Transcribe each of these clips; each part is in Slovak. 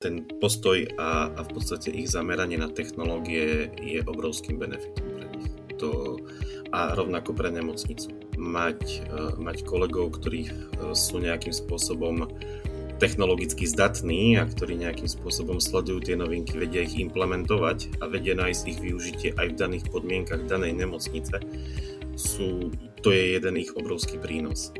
ten postoj a, a v podstate ich zameranie na technológie je obrovským benefitom pre nich. To, a rovnako pre nemocnicu. Mať, uh, mať kolegov, ktorí uh, sú nejakým spôsobom technologicky zdatní a ktorí nejakým spôsobom sledujú tie novinky, vedia ich implementovať a vedia nájsť ich využitie aj v daných podmienkach danej nemocnice, sú, to je jeden ich obrovský prínos.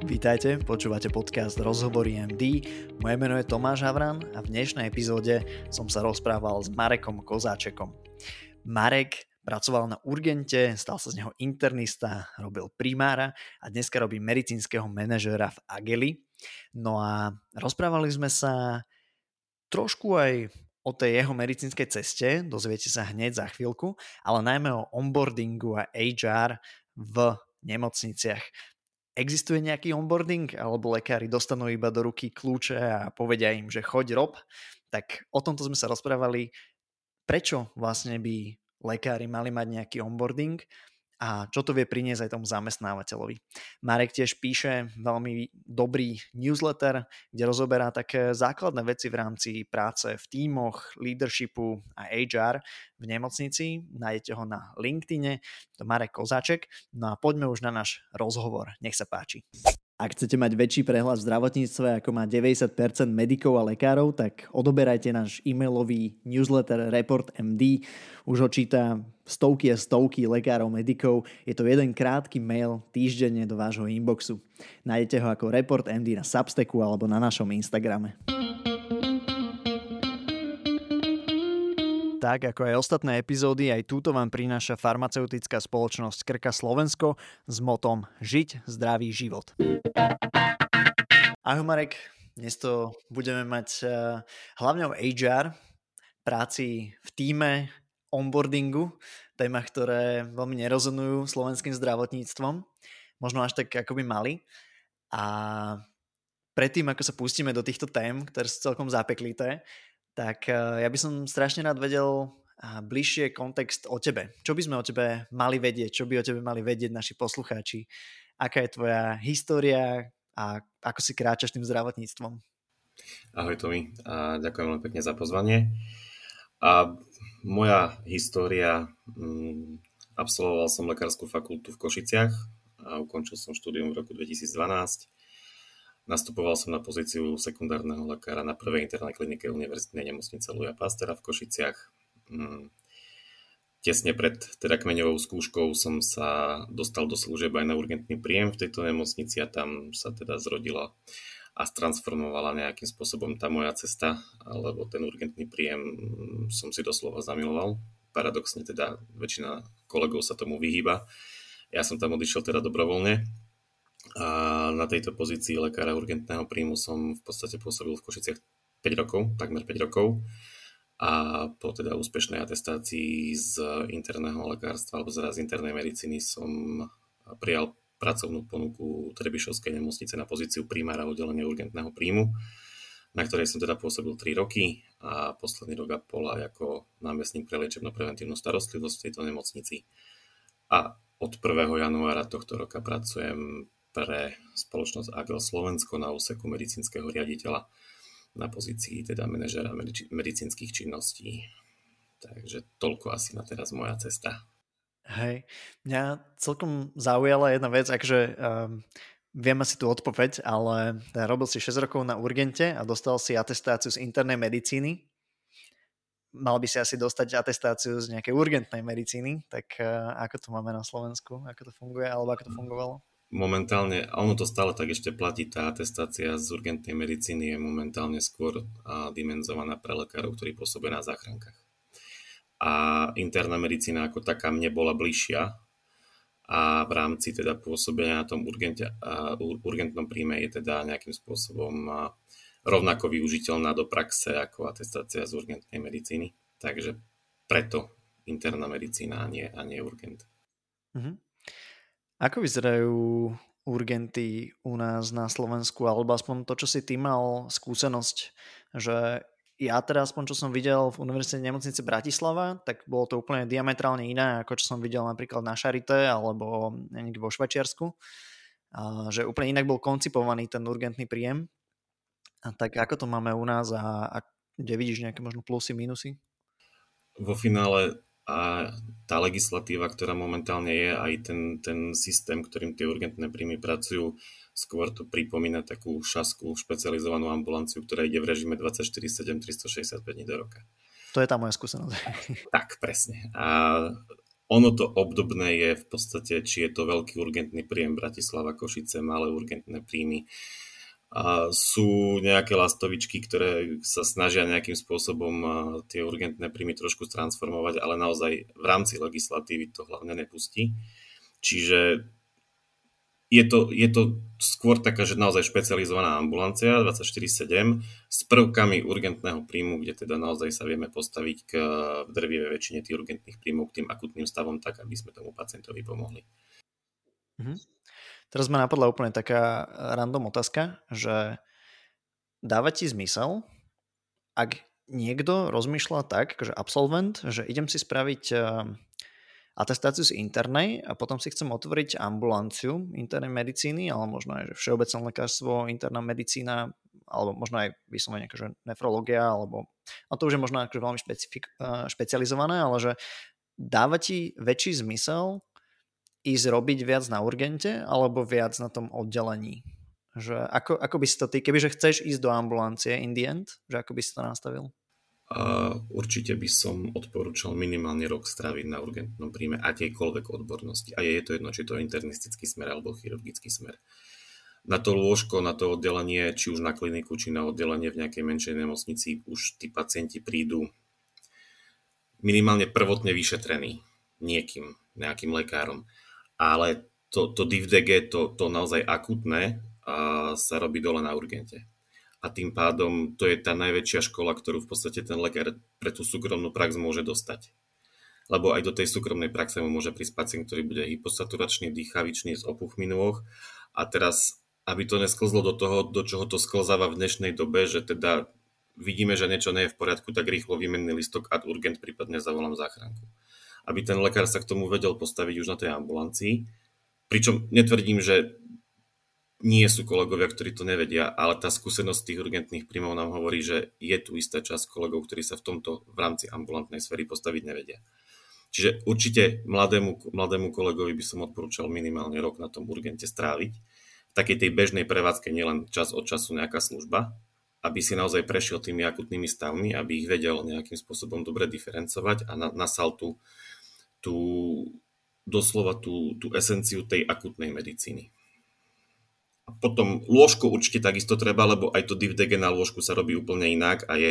Vítajte, počúvate podcast Rozhovory MD. Moje meno je Tomáš Havran a v dnešnej epizóde som sa rozprával s Marekom Kozáčekom. Marek pracoval na Urgente, stal sa z neho internista, robil primára a dneska robí medicínskeho manažéra v Ageli. No a rozprávali sme sa trošku aj o tej jeho medicínskej ceste, dozviete sa hneď za chvíľku, ale najmä o onboardingu a HR v nemocniciach. Existuje nejaký onboarding, alebo lekári dostanú iba do ruky kľúče a povedia im, že choď rob? Tak o tomto sme sa rozprávali, prečo vlastne by lekári mali mať nejaký onboarding a čo to vie priniesť aj tomu zamestnávateľovi. Marek tiež píše veľmi dobrý newsletter, kde rozoberá také základné veci v rámci práce v tímoch, leadershipu a HR v nemocnici. Nájdete ho na LinkedIne, to Marek Kozáček. No a poďme už na náš rozhovor. Nech sa páči. Ak chcete mať väčší prehľad v zdravotníctve, ako má 90% medikov a lekárov, tak odoberajte náš e-mailový newsletter Report MD. Už ho číta stovky a stovky lekárov, medikov. Je to jeden krátky mail týždenne do vášho inboxu. Nájdete ho ako Report MD na Substacku alebo na našom Instagrame. Tak ako aj ostatné epizódy, aj túto vám prináša farmaceutická spoločnosť Krka Slovensko s motom Žiť zdravý život. Ahoj Marek, dnes to budeme mať uh, hlavne o HR, práci v týme, onboardingu, témach, ktoré veľmi nerozonujú slovenským zdravotníctvom, možno až tak, ako by mali. A predtým, ako sa pustíme do týchto tém, ktoré sú celkom zapeklité, tak eh, ja by som strašne rád vedel bližšie kontext o tebe. Čo by sme o tebe mali vedieť? Čo by o tebe mali vedieť naši poslucháči? Aká je tvoja história a ako si kráčaš tým zdravotníctvom? Ahoj Tomi a ďakujem veľmi pekne za pozvanie. A moja história, mm, absolvoval som lekárskú fakultu v Košiciach a ukončil som štúdium v roku 2012 Nastupoval som na pozíciu sekundárneho lekára na prvej internej klinike Univerzitnej nemocnice Luja Pastera v Košiciach. Mm. Tesne pred teda kmeňovou skúškou som sa dostal do služieb aj na urgentný príjem v tejto nemocnici a tam sa teda zrodila a transformovala nejakým spôsobom tá moja cesta, lebo ten urgentný príjem som si doslova zamiloval. Paradoxne teda väčšina kolegov sa tomu vyhýba. Ja som tam odišiel teda dobrovoľne, a na tejto pozícii lekára urgentného príjmu som v podstate pôsobil v Košiciach 5 rokov, takmer 5 rokov a po teda úspešnej atestácii z interného lekárstva alebo z internej medicíny som prijal pracovnú ponuku Trebišovskej nemocnice na pozíciu primára oddelenia urgentného príjmu, na ktorej som teda pôsobil 3 roky a posledný rok a pol ako námestník pre liečebno-preventívnu starostlivosť v tejto nemocnici. A od 1. januára tohto roka pracujem pre spoločnosť Agel Slovensko na úseku medicínskeho riaditeľa na pozícii teda manažera medicínskych činností. Takže toľko asi na teraz moja cesta. Hej, mňa celkom zaujala jedna vec, akže um, viem asi tú odpoveď, ale teda robil si 6 rokov na Urgente a dostal si atestáciu z internej medicíny. Mal by si asi dostať atestáciu z nejakej urgentnej medicíny, tak uh, ako to máme na Slovensku, ako to funguje, alebo ako to fungovalo? Momentálne, ono to stále tak ešte platí, tá atestácia z urgentnej medicíny je momentálne skôr dimenzovaná pre lekárov, ktorí pôsobia na záchrankách. A interná medicína ako taká mne bola bližšia a v rámci teda pôsobenia na tom urgente, urgentnom príjme je teda nejakým spôsobom rovnako využiteľná do praxe ako atestácia z urgentnej medicíny. Takže preto interná medicína a nie, a nie urgent. Mm-hmm. Ako vyzerajú urgenty u nás na Slovensku, alebo aspoň to, čo si ty mal skúsenosť, že ja teraz, aspoň čo som videl v Univerzite nemocnice Bratislava, tak bolo to úplne diametrálne iné, ako čo som videl napríklad na Charité alebo niekde vo Švačiarsku. A že úplne inak bol koncipovaný ten urgentný príjem. A tak ako to máme u nás a, a kde vidíš nejaké možno plusy, minusy? Vo finále a tá legislatíva, ktorá momentálne je, aj ten, ten systém, ktorým tie urgentné príjmy pracujú, skôr to pripomína takú šasku špecializovanú ambulanciu, ktorá ide v režime 24-7, 365 dní do roka. To je tá moja skúsenosť. Tak, presne. A ono to obdobné je v podstate, či je to veľký urgentný príjem Bratislava, Košice, malé urgentné príjmy a sú nejaké lastovičky, ktoré sa snažia nejakým spôsobom tie urgentné príjmy trošku transformovať, ale naozaj v rámci legislatívy to hlavne nepustí. Čiže je to, je to skôr taká, že naozaj špecializovaná ambulancia 24-7 s prvkami urgentného príjmu, kde teda naozaj sa vieme postaviť k drvivej väčšine tých urgentných príjmov k tým akutným stavom tak, aby sme tomu pacientovi pomohli. Mm-hmm. Teraz ma napadla úplne taká random otázka, že dáva ti zmysel, ak niekto rozmýšľa tak, že absolvent, že idem si spraviť eh, atestáciu z internej a potom si chcem otvoriť ambulanciu internej medicíny, ale možno aj že všeobecné lekárstvo, interná medicína, alebo možno aj vyslovene akože nefrológia, alebo a to už je možno akože veľmi špecifik, eh, špecializované, ale že dáva ti väčší zmysel ísť robiť viac na urgente alebo viac na tom oddelení? Že ako, ako by si to ty, kebyže chceš ísť do ambulancie in the end, že ako by si to nastavil? Uh, určite by som odporúčal minimálne rok stráviť na urgentnom príjme akejkoľvek odbornosti. A je to jedno, či to je internistický smer alebo chirurgický smer. Na to lôžko, na to oddelenie, či už na kliniku, či na oddelenie v nejakej menšej nemocnici, už tí pacienti prídu minimálne prvotne vyšetrení niekým, nejakým lekárom ale to, to DivDG, to, to naozaj akutné a sa robí dole na urgente. A tým pádom to je tá najväčšia škola, ktorú v podstate ten lekár pre tú súkromnú prax môže dostať. Lebo aj do tej súkromnej praxe mu môže prísť pacient, ktorý bude hyposaturačný, dýchavičný z opuchmi nôh. A teraz, aby to nesklzlo do toho, do čoho to sklzáva v dnešnej dobe, že teda vidíme, že niečo nie je v poriadku, tak rýchlo výmenný listok ad urgent, prípadne zavolám záchranku aby ten lekár sa k tomu vedel postaviť už na tej ambulancii. Pričom netvrdím, že nie sú kolegovia, ktorí to nevedia, ale tá skúsenosť tých urgentných príjmov nám hovorí, že je tu istá časť kolegov, ktorí sa v tomto v rámci ambulantnej sféry postaviť nevedia. Čiže určite mladému, mladému kolegovi by som odporúčal minimálne rok na tom urgente stráviť. V takej tej bežnej prevádzke nielen čas od času nejaká služba, aby si naozaj prešiel tými akutnými stavmi, aby ich vedel nejakým spôsobom dobre diferencovať a na, nasal tú tú, doslova tú, tú esenciu tej akutnej medicíny. A potom lôžko určite takisto treba, lebo aj to DivDG na lôžku sa robí úplne inak a je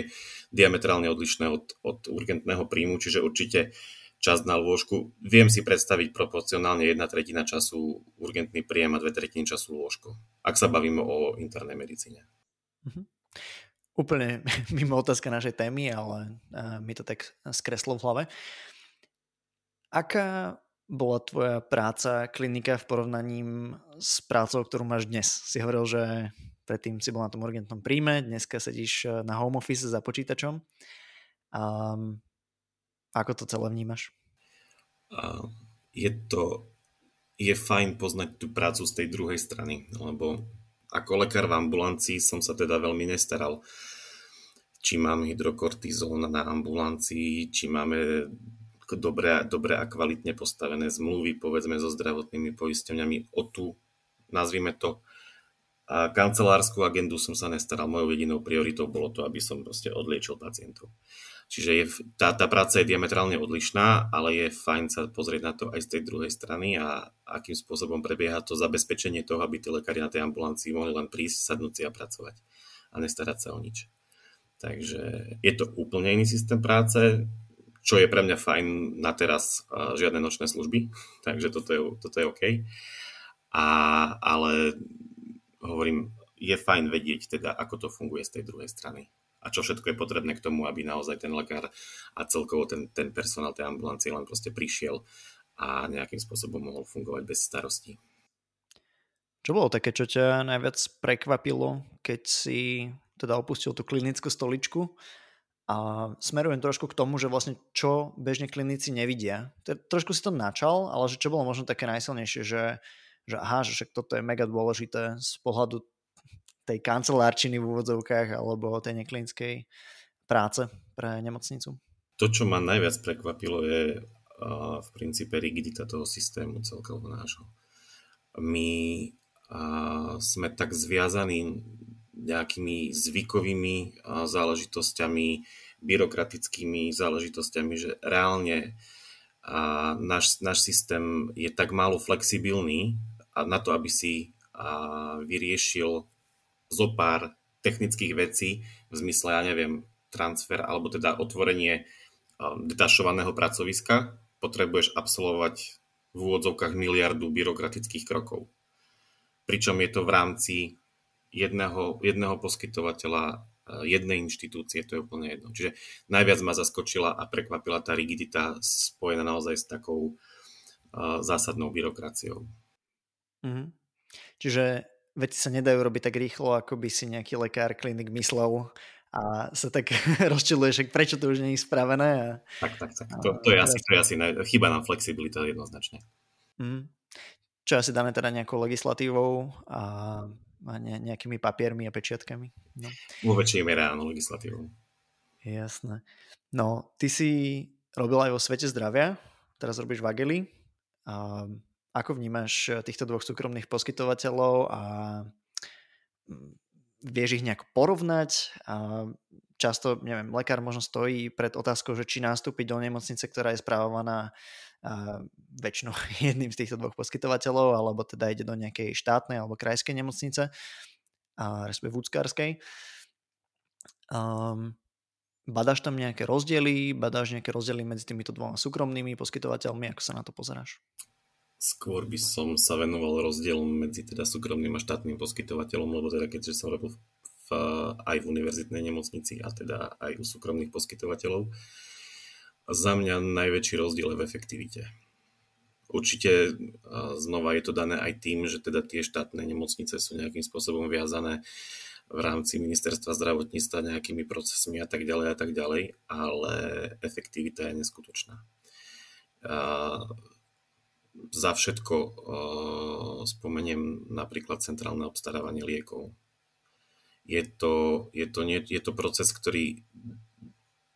diametrálne odlišné od, od urgentného príjmu, čiže určite čas na lôžku. Viem si predstaviť proporcionálne jedna tretina času urgentný príjem a dve tretiny času lôžko, ak sa bavíme o internej medicíne. Mm-hmm. Úplne mimo otázka našej témy, ale uh, mi to tak skreslo v hlave. Aká bola tvoja práca klinika v porovnaní s prácou, ktorú máš dnes? Si hovoril, že predtým si bol na tom urgentnom príjme, dneska sedíš eh, na home office za počítačom. Um, ako to celé vnímaš? Je to je fajn poznať tú prácu z tej druhej strany, lebo ako lekár v ambulancii som sa teda veľmi nestaral, či mám hydrokortizón na ambulancii, či máme dobre, dobre a kvalitne postavené zmluvy, povedzme, so zdravotnými poisťovňami o tú, nazvime to, a kancelárskú agendu som sa nestaral. Mojou jedinou prioritou bolo to, aby som proste odliečil pacientov. Čiže je, tá, tá práca je diametrálne odlišná, ale je fajn sa pozrieť na to aj z tej druhej strany a akým spôsobom prebieha to zabezpečenie toho, aby tí lekári na tej ambulancii mohli len prísť, sadnúť si a pracovať a nestarať sa o nič. Takže je to úplne iný systém práce čo je pre mňa fajn na teraz žiadne nočné služby, takže toto je, toto je OK. A, ale hovorím, je fajn vedieť teda, ako to funguje z tej druhej strany a čo všetko je potrebné k tomu, aby naozaj ten lekár a celkovo ten, ten personál tej ambulancie len proste prišiel a nejakým spôsobom mohol fungovať bez starostí. Čo bolo také, čo ťa najviac prekvapilo, keď si teda opustil tú klinickú stoličku a smerujem trošku k tomu, že vlastne čo bežne klinici nevidia. Trošku si to načal, ale že čo bolo možno také najsilnejšie, že, že aha, že však toto je mega dôležité z pohľadu tej kancelárčiny v úvodzovkách alebo tej neklinickej práce pre nemocnicu? To, čo ma najviac prekvapilo, je v princípe rigidita toho systému celkovo nášho. My sme tak zviazaní nejakými zvykovými záležitosťami, byrokratickými záležitosťami, že reálne náš, náš systém je tak málo flexibilný na to, aby si vyriešil zo pár technických vecí v zmysle, ja neviem, transfer alebo teda otvorenie detašovaného pracoviska, potrebuješ absolvovať v úvodzovkách miliardu byrokratických krokov. Pričom je to v rámci jedného, jedného poskytovateľa jednej inštitúcie, to je úplne jedno. Čiže najviac ma zaskočila a prekvapila tá rigidita spojená naozaj s takou uh, zásadnou byrokraciou. Mm-hmm. Čiže veci sa nedajú robiť tak rýchlo, ako by si nejaký lekár, klinik myslel a sa tak rozčiluje, že prečo to už nie je spravené. A, tak, tak, tak. To, to, je, asi, to je asi chyba nám flexibilita jednoznačne. Mm. Čo asi dané teda nejakou legislatívou a a ne, nejakými papiermi a pečiatkami. No. Vo väčšej miere áno, legislatívou. Jasné. No, ty si robil aj vo svete zdravia, teraz robíš v Ageli. A ako vnímaš týchto dvoch súkromných poskytovateľov a mm, vieš ich nejak porovnať? A často, neviem, lekár možno stojí pred otázkou, že či nastúpiť do nemocnice, ktorá je správovaná väčšinou jedným z týchto dvoch poskytovateľov, alebo teda ide do nejakej štátnej alebo krajskej nemocnice, respektíve vúckárskej. Um, badáš tam nejaké rozdiely, badáš nejaké rozdiely medzi týmito dvoma súkromnými poskytovateľmi, ako sa na to pozeráš? Skôr by som sa venoval rozdielom medzi teda súkromným a štátnym poskytovateľom, lebo teda keďže som robil v, aj v univerzitnej nemocnici a teda aj u súkromných poskytovateľov, za mňa najväčší rozdiel je v efektivite. Určite znova je to dané aj tým, že teda tie štátne nemocnice sú nejakým spôsobom viazané v rámci ministerstva zdravotníctva nejakými procesmi a tak ďalej a tak ďalej, ale efektivita je neskutočná. A za všetko spomeniem napríklad centrálne obstarávanie liekov. Je to, je to, nie, je to proces, ktorý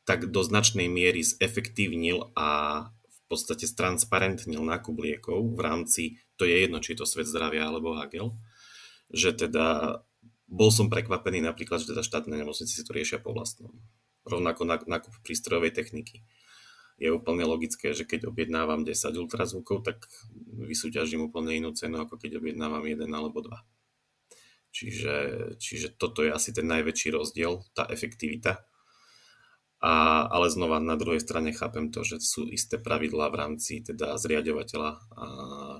tak do značnej miery zefektívnil a v podstate stransparentnil nákup liekov v rámci, to je jedno, či je to Svet zdravia alebo Hagel, že teda bol som prekvapený napríklad, že teda štátne nemocnice si to riešia po vlastnom. Rovnako nákup prístrojovej techniky. Je úplne logické, že keď objednávam 10 ultrazvukov, tak vysúťažím úplne inú cenu, ako keď objednávam jeden alebo dva. Čiže, čiže toto je asi ten najväčší rozdiel, tá efektivita a, ale znova na druhej strane chápem to, že sú isté pravidlá v rámci teda zriadovateľa a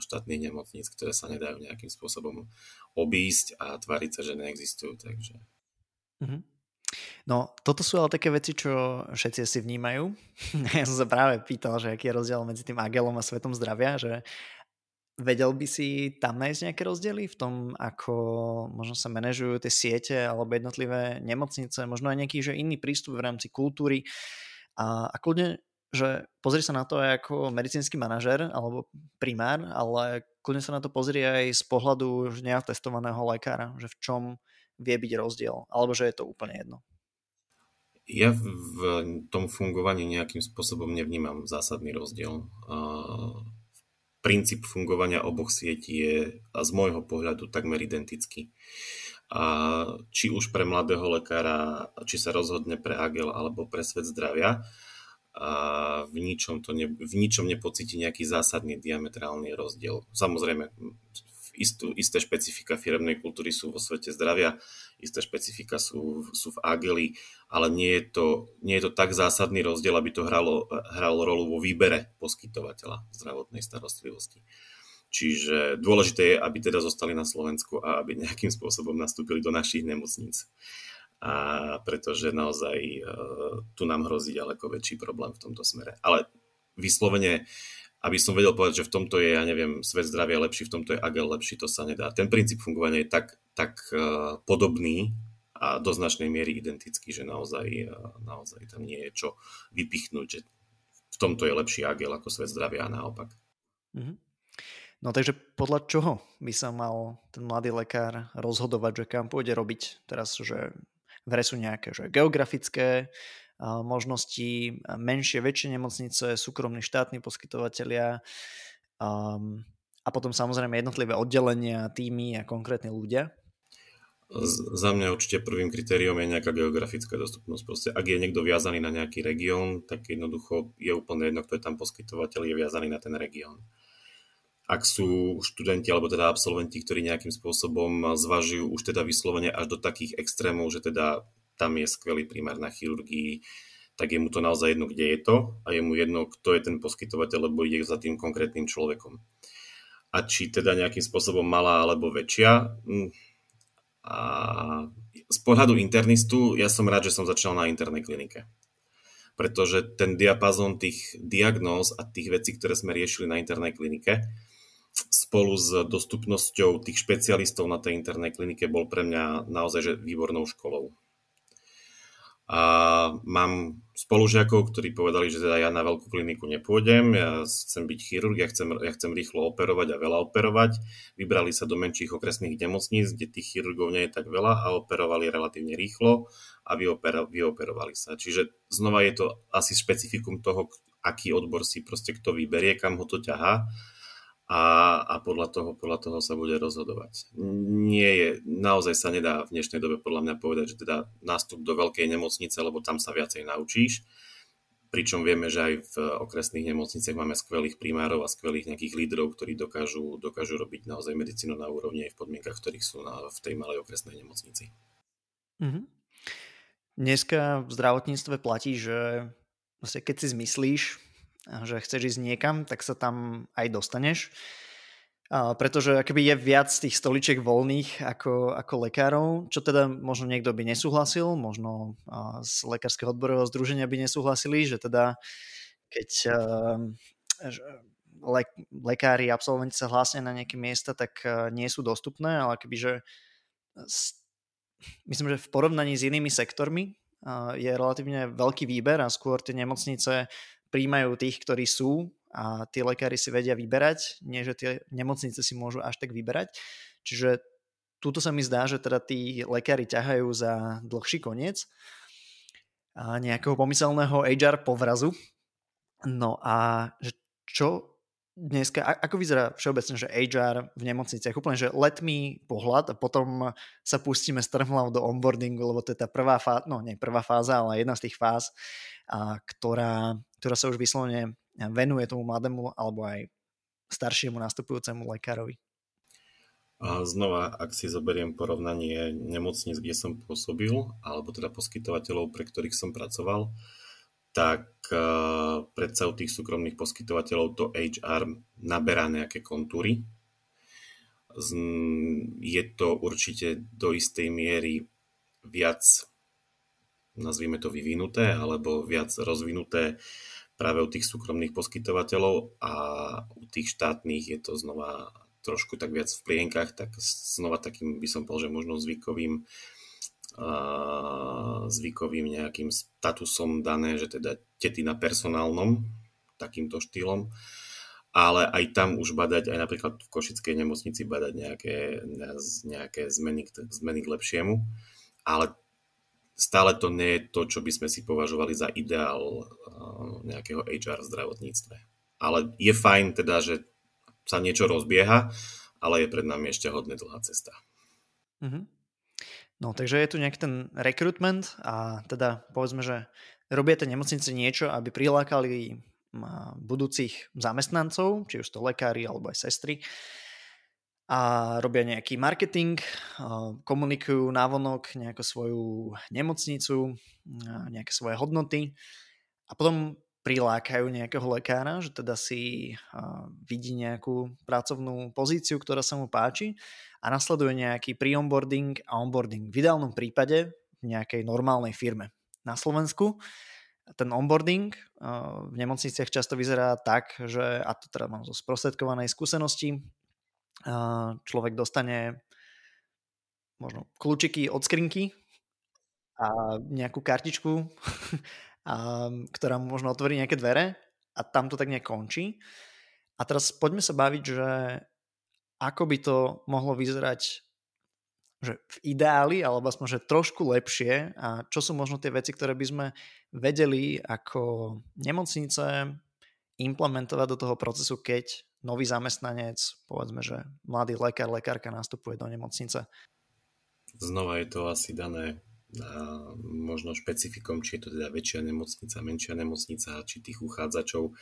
štátnych nemocníc, ktoré sa nedajú nejakým spôsobom obísť a tváriť sa, že neexistujú. Takže... Mm-hmm. No, toto sú ale také veci, čo všetci si vnímajú. ja som sa práve pýtal, že aký je rozdiel medzi tým Agelom a Svetom zdravia, že Vedel by si tam nájsť nejaké rozdiely v tom, ako možno sa manažujú tie siete alebo jednotlivé nemocnice, možno aj nejaký že iný prístup v rámci kultúry a, a kľudne, že pozri sa na to aj ako medicínsky manažer alebo primár, ale kľudne sa na to pozri aj z pohľadu neatestovaného lekára, že v čom vie byť rozdiel, alebo že je to úplne jedno. Ja v tom fungovaní nejakým spôsobom nevnímam zásadný rozdiel princíp fungovania oboch sietí je z môjho pohľadu takmer identický. A či už pre mladého lekára, či sa rozhodne pre Agel alebo pre svet zdravia, a v ničom, to ne, v ničom nepocíti nejaký zásadný diametrálny rozdiel. Samozrejme, istú, isté špecifika firemnej kultúry sú vo svete zdravia, isté špecifika sú, sú v Ageli, ale nie je, to, nie je to tak zásadný rozdiel, aby to hralo, hralo rolu vo výbere poskytovateľa zdravotnej starostlivosti. Čiže dôležité je, aby teda zostali na Slovensku a aby nejakým spôsobom nastúpili do našich nemocníc. A pretože naozaj e, tu nám hrozí ďaleko väčší problém v tomto smere. Ale vyslovene aby som vedel povedať, že v tomto je, ja neviem, svet zdravia lepší, v tomto je agel lepší, to sa nedá. Ten princíp fungovania je tak, tak uh, podobný a do značnej miery identický, že naozaj, uh, naozaj tam nie je čo vypichnúť, že v tomto je lepší agel ako svet zdravia a naopak. Mm-hmm. No takže podľa čoho by sa mal ten mladý lekár rozhodovať, že kam pôjde robiť? Teraz, že v sú nejaké že geografické možnosti, menšie, väčšie nemocnice, súkromní štátni poskytovateľia um, a potom samozrejme jednotlivé oddelenia, týmy a konkrétni ľudia? za mňa určite prvým kritériom je nejaká geografická dostupnosť. Proste, ak je niekto viazaný na nejaký región, tak jednoducho je úplne jedno, kto je tam poskytovateľ, je viazaný na ten región. Ak sú študenti alebo teda absolventi, ktorí nejakým spôsobom zvažujú už teda vyslovene až do takých extrémov, že teda tam je skvelý primár na chirurgii, tak je mu to naozaj jedno, kde je to a je mu jedno, kto je ten poskytovateľ, lebo ide za tým konkrétnym človekom. A či teda nejakým spôsobom malá alebo väčšia, hm, a z pohľadu internistu, ja som rád, že som začal na internej klinike. Pretože ten diapazon tých diagnóz a tých vecí, ktoré sme riešili na internej klinike, spolu s dostupnosťou tých špecialistov na tej internej klinike bol pre mňa naozaj že výbornou školou. A mám spolužiakov, ktorí povedali, že teda ja na veľkú kliniku nepôjdem, ja chcem byť chirurg, ja chcem, ja chcem rýchlo operovať a veľa operovať. Vybrali sa do menších okresných nemocníc, kde tých chirurgov nie je tak veľa a operovali relatívne rýchlo a vyopera, vyoperovali sa. Čiže znova je to asi špecifikum toho, aký odbor si proste kto vyberie, kam ho to ťahá a, a podľa, toho, podľa toho sa bude rozhodovať. Nie je, naozaj sa nedá v dnešnej dobe podľa mňa povedať, že teda nástup do veľkej nemocnice, lebo tam sa viacej naučíš, pričom vieme, že aj v okresných nemocniciach máme skvelých primárov a skvelých nejakých lídrov, ktorí dokážu, dokážu robiť naozaj medicínu na úrovni aj v podmienkach, ktorých sú na, v tej malej okresnej nemocnici. Mm-hmm. Dneska v zdravotníctve platí, že vlastne keď si zmyslíš, že chceš ísť niekam, tak sa tam aj dostaneš. A pretože akoby je viac tých stoličiek voľných ako, ako lekárov, čo teda možno niekto by nesúhlasil, možno z lekárskeho odborového združenia by nesúhlasili, že teda keď lekári, absolventi sa hlásia na nejaké miesta, tak nie sú dostupné, ale že myslím, že v porovnaní s inými sektormi je relatívne veľký výber a skôr tie nemocnice príjmajú tých, ktorí sú a tí lekári si vedia vyberať, nie že tie nemocnice si môžu až tak vyberať. Čiže túto sa mi zdá, že teda tí lekári ťahajú za dlhší koniec a nejakého pomyselného HR povrazu. No a čo dneska, ako vyzerá všeobecne, že HR v nemocniciach? Úplne, že let mi pohľad a potom sa pustíme strmhlav do onboardingu, lebo to je tá prvá fáza, no nie prvá fáza, ale jedna z tých fáz, a, ktorá, ktorá sa už vyslovene venuje tomu mladému alebo aj staršiemu nastupujúcemu lekárovi. Znova, ak si zoberiem porovnanie nemocníc, kde som pôsobil, alebo teda poskytovateľov, pre ktorých som pracoval, tak uh, predsa u tých súkromných poskytovateľov to HR naberá nejaké kontúry. Je to určite do istej miery viac nazvime to vyvinuté, alebo viac rozvinuté práve u tých súkromných poskytovateľov a u tých štátnych je to znova trošku tak viac v plienkach, tak znova takým by som povedal, že možno zvykovým zvykovým nejakým statusom dané, že teda tety na personálnom, takýmto štýlom, ale aj tam už badať, aj napríklad v Košickej nemocnici badať nejaké, nejaké zmeny, zmeny k lepšiemu, ale stále to nie je to, čo by sme si považovali za ideál eh, nejakého HR v zdravotníctve. Ale je fajn teda, že sa niečo rozbieha, ale je pred nami ešte hodne dlhá cesta. Mm-hmm. No takže je tu nejaký ten rekrutment a teda povedzme, že robia tie nemocnice niečo, aby prilákali budúcich zamestnancov, či už to lekári alebo aj sestry, a robia nejaký marketing, komunikujú návonok nejakú svoju nemocnicu, nejaké svoje hodnoty a potom prilákajú nejakého lekára, že teda si vidí nejakú pracovnú pozíciu, ktorá sa mu páči a nasleduje nejaký pre-onboarding a onboarding v ideálnom prípade v nejakej normálnej firme. Na Slovensku ten onboarding v nemocniciach často vyzerá tak, že, a to teda mám zo sprostredkovanej skúsenosti, človek dostane možno kľúčiky od skrinky a nejakú kartičku, a, ktorá mu možno otvorí nejaké dvere a tam to tak nekončí. A teraz poďme sa baviť, že ako by to mohlo vyzerať že v ideáli, alebo aspoň, že trošku lepšie a čo sú možno tie veci, ktoré by sme vedeli ako nemocnice implementovať do toho procesu, keď nový zamestnanec, povedzme, že mladý lekár, lekárka nastupuje do nemocnice. Znova je to asi dané a možno špecifikom, či je to teda väčšia nemocnica, menšia nemocnica, či tých uchádzačov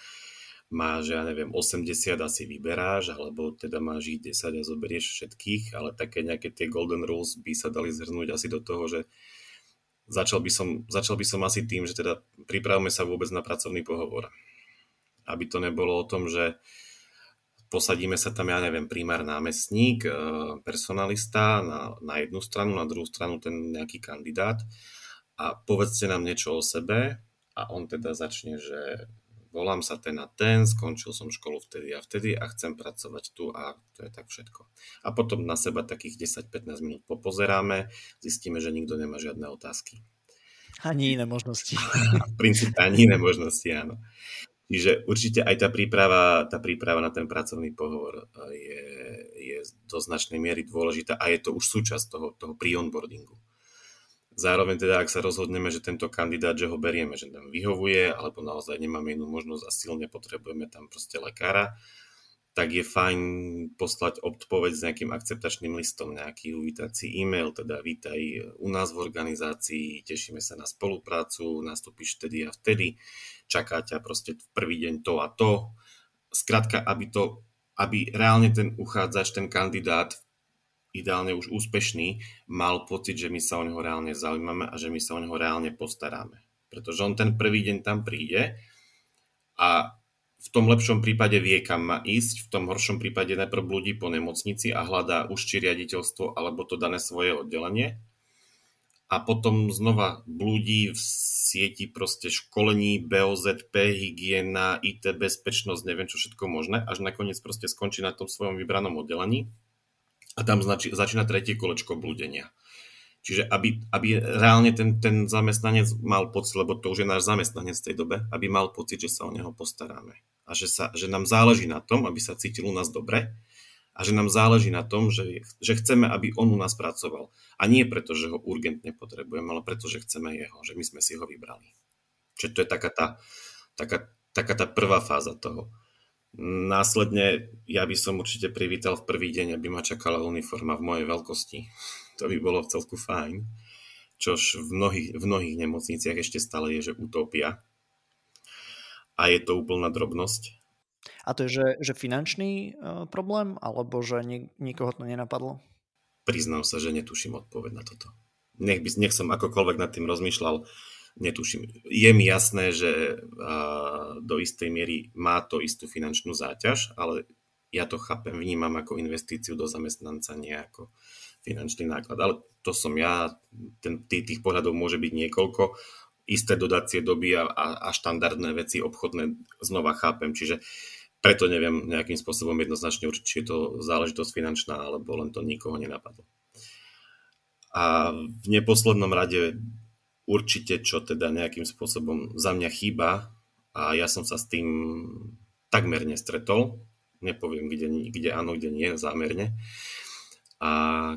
máš, ja neviem, 80 asi vyberáš, alebo teda máš ich 10 a zoberieš všetkých, ale také nejaké tie golden rules by sa dali zhrnúť asi do toho, že začal by som, začal by som asi tým, že teda pripravme sa vôbec na pracovný pohovor. Aby to nebolo o tom, že posadíme sa tam, ja neviem, primár námestník, e, personalista na, na jednu stranu, na druhú stranu ten nejaký kandidát a povedzte nám niečo o sebe a on teda začne, že volám sa ten a ten, skončil som školu vtedy a vtedy a chcem pracovať tu a to je tak všetko. A potom na seba takých 10-15 minút popozeráme, zistíme, že nikto nemá žiadne otázky. Ani iné možnosti. v princípe ani iné možnosti, áno. Čiže určite aj tá príprava, tá príprava na ten pracovný pohovor je, je do značnej miery dôležitá a je to už súčasť toho, toho pre-onboardingu. Zároveň teda, ak sa rozhodneme, že tento kandidát, že ho berieme, že nám vyhovuje, alebo naozaj nemáme inú možnosť a silne potrebujeme tam proste lekára, tak je fajn poslať odpoveď s nejakým akceptačným listom, nejaký uvítací e-mail, teda vítaj u nás v organizácii, tešíme sa na spoluprácu, nastúpiš vtedy a vtedy, čaká ťa proste v prvý deň to a to. Skrátka, aby to, aby reálne ten uchádzač, ten kandidát ideálne už úspešný, mal pocit, že my sa o neho reálne zaujímame a že my sa o neho reálne postaráme. Pretože on ten prvý deň tam príde a v tom lepšom prípade vie, kam má ísť, v tom horšom prípade najprv blúdi po nemocnici a hľadá už či riaditeľstvo alebo to dané svoje oddelenie a potom znova blúdi v sieti proste školení, BOZP, hygiena, IT, bezpečnosť, neviem čo všetko možné, až nakoniec proste skončí na tom svojom vybranom oddelení a tam znači, začína tretie kolečko blúdenia. Čiže aby, aby reálne ten, ten zamestnanec mal pocit, lebo to už je náš zamestnanec v tej dobe, aby mal pocit, že sa o neho postaráme. A že, sa, že nám záleží na tom, aby sa cítil u nás dobre a že nám záleží na tom, že, že chceme, aby on u nás pracoval. A nie preto, že ho urgentne potrebujeme, ale preto, že chceme jeho, že my sme si ho vybrali. Čiže to je taká tá, taká, taká tá prvá fáza toho. Následne ja by som určite privítal v prvý deň, aby ma čakala uniforma v mojej veľkosti. To by bolo v celku fajn. Čož v mnohých, v mnohých nemocniciach ešte stále je, že utopia. A je to úplná drobnosť. A to je, že, že finančný uh, problém, alebo že ni- nikoho to nenapadlo? Priznám sa, že netuším odpoveď na toto. Nech, by, nech som akokoľvek nad tým rozmýšľal, netuším. Je mi jasné, že do istej miery má to istú finančnú záťaž, ale ja to chápem, vnímam ako investíciu do zamestnanca, nie ako finančný náklad. Ale to som ja, ten, tých pohľadov môže byť niekoľko. Isté dodacie doby a, a, štandardné veci obchodné znova chápem, čiže preto neviem nejakým spôsobom jednoznačne určiť, či je to záležitosť finančná, alebo len to nikoho nenapadlo. A v neposlednom rade určite, čo teda nejakým spôsobom za mňa chýba a ja som sa s tým takmer nestretol, nepoviem, kde, kde áno, kde nie, zámerne. A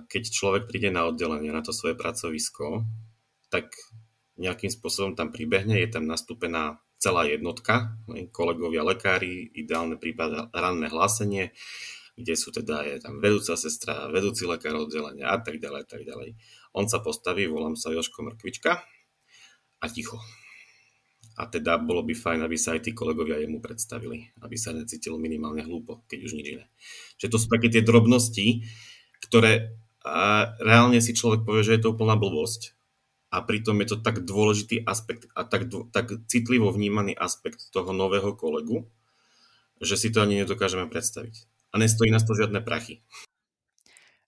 keď človek príde na oddelenie, na to svoje pracovisko, tak nejakým spôsobom tam pribehne, je tam nastúpená celá jednotka, kolegovia lekári, ideálne prípad ranné hlásenie, kde sú teda je tam vedúca sestra, vedúci lekár oddelenia a tak ďalej, tak ďalej. On sa postaví, volám sa Joško Mrkvička a ticho. A teda bolo by fajn, aby sa aj tí kolegovia jemu predstavili, aby sa necítil minimálne hlúpo, keď už nič iné. Čiže to sú také tie drobnosti, ktoré reálne si človek povie, že je to úplná blbosť. A pritom je to tak dôležitý aspekt a tak, tak citlivo vnímaný aspekt toho nového kolegu, že si to ani nedokážeme predstaviť. A nestojí nás to žiadne prachy.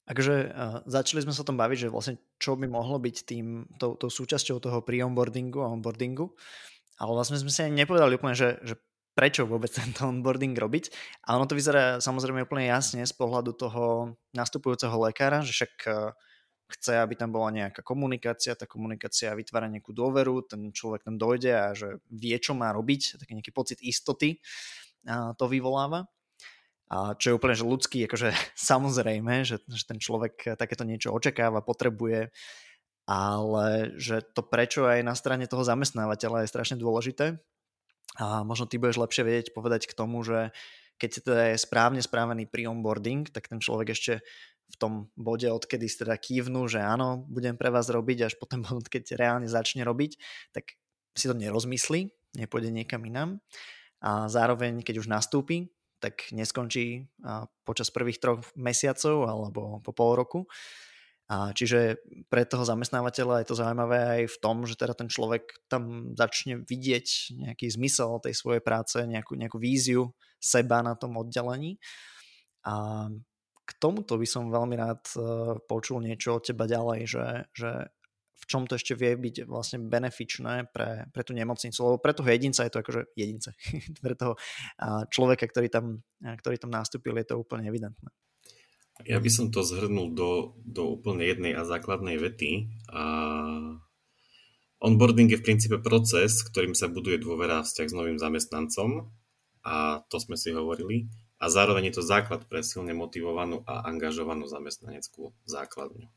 Takže uh, začali sme sa o tom baviť, že vlastne čo by mohlo byť tým, tou, tou súčasťou toho pre-onboardingu a onboardingu, ale vlastne sme si ani nepovedali úplne, že, že prečo vôbec tento onboarding robiť. A ono to vyzerá samozrejme úplne jasne z pohľadu toho nastupujúceho lekára, že však uh, chce, aby tam bola nejaká komunikácia, tá komunikácia vytvára nejakú dôveru, ten človek tam dojde a že vie, čo má robiť, taký nejaký pocit istoty uh, to vyvoláva. A čo je úplne že ľudský, akože samozrejme, že, že ten človek takéto niečo očakáva, potrebuje, ale že to prečo aj na strane toho zamestnávateľa je strašne dôležité. A možno ty budeš lepšie vedieť povedať k tomu, že keď teda je správne správený pri onboarding, tak ten človek ešte v tom bode, odkedy si teda kývnu, že áno, budem pre vás robiť, až potom, keď reálne začne robiť, tak si to nerozmyslí, nepôjde niekam inám. A zároveň, keď už nastúpi, tak neskončí počas prvých troch mesiacov alebo po pol roku. A čiže pre toho zamestnávateľa je to zaujímavé aj v tom, že teda ten človek tam začne vidieť nejaký zmysel tej svojej práce, nejakú, nejakú víziu seba na tom oddelení. A k tomuto by som veľmi rád e, počul niečo od teba ďalej, že, že v čom to ešte vie byť vlastne benefičné pre, pre tú nemocnicu, lebo pre toho jedinca je to akože jedince, pre toho človeka, ktorý tam, ktorý tam nastúpil, je to úplne evidentné. Ja by som to zhrnul do, do úplne jednej a základnej vety. A onboarding je v princípe proces, ktorým sa buduje dôvera vzťah s novým zamestnancom a to sme si hovorili. A zároveň je to základ pre silne motivovanú a angažovanú zamestnaneckú základňu.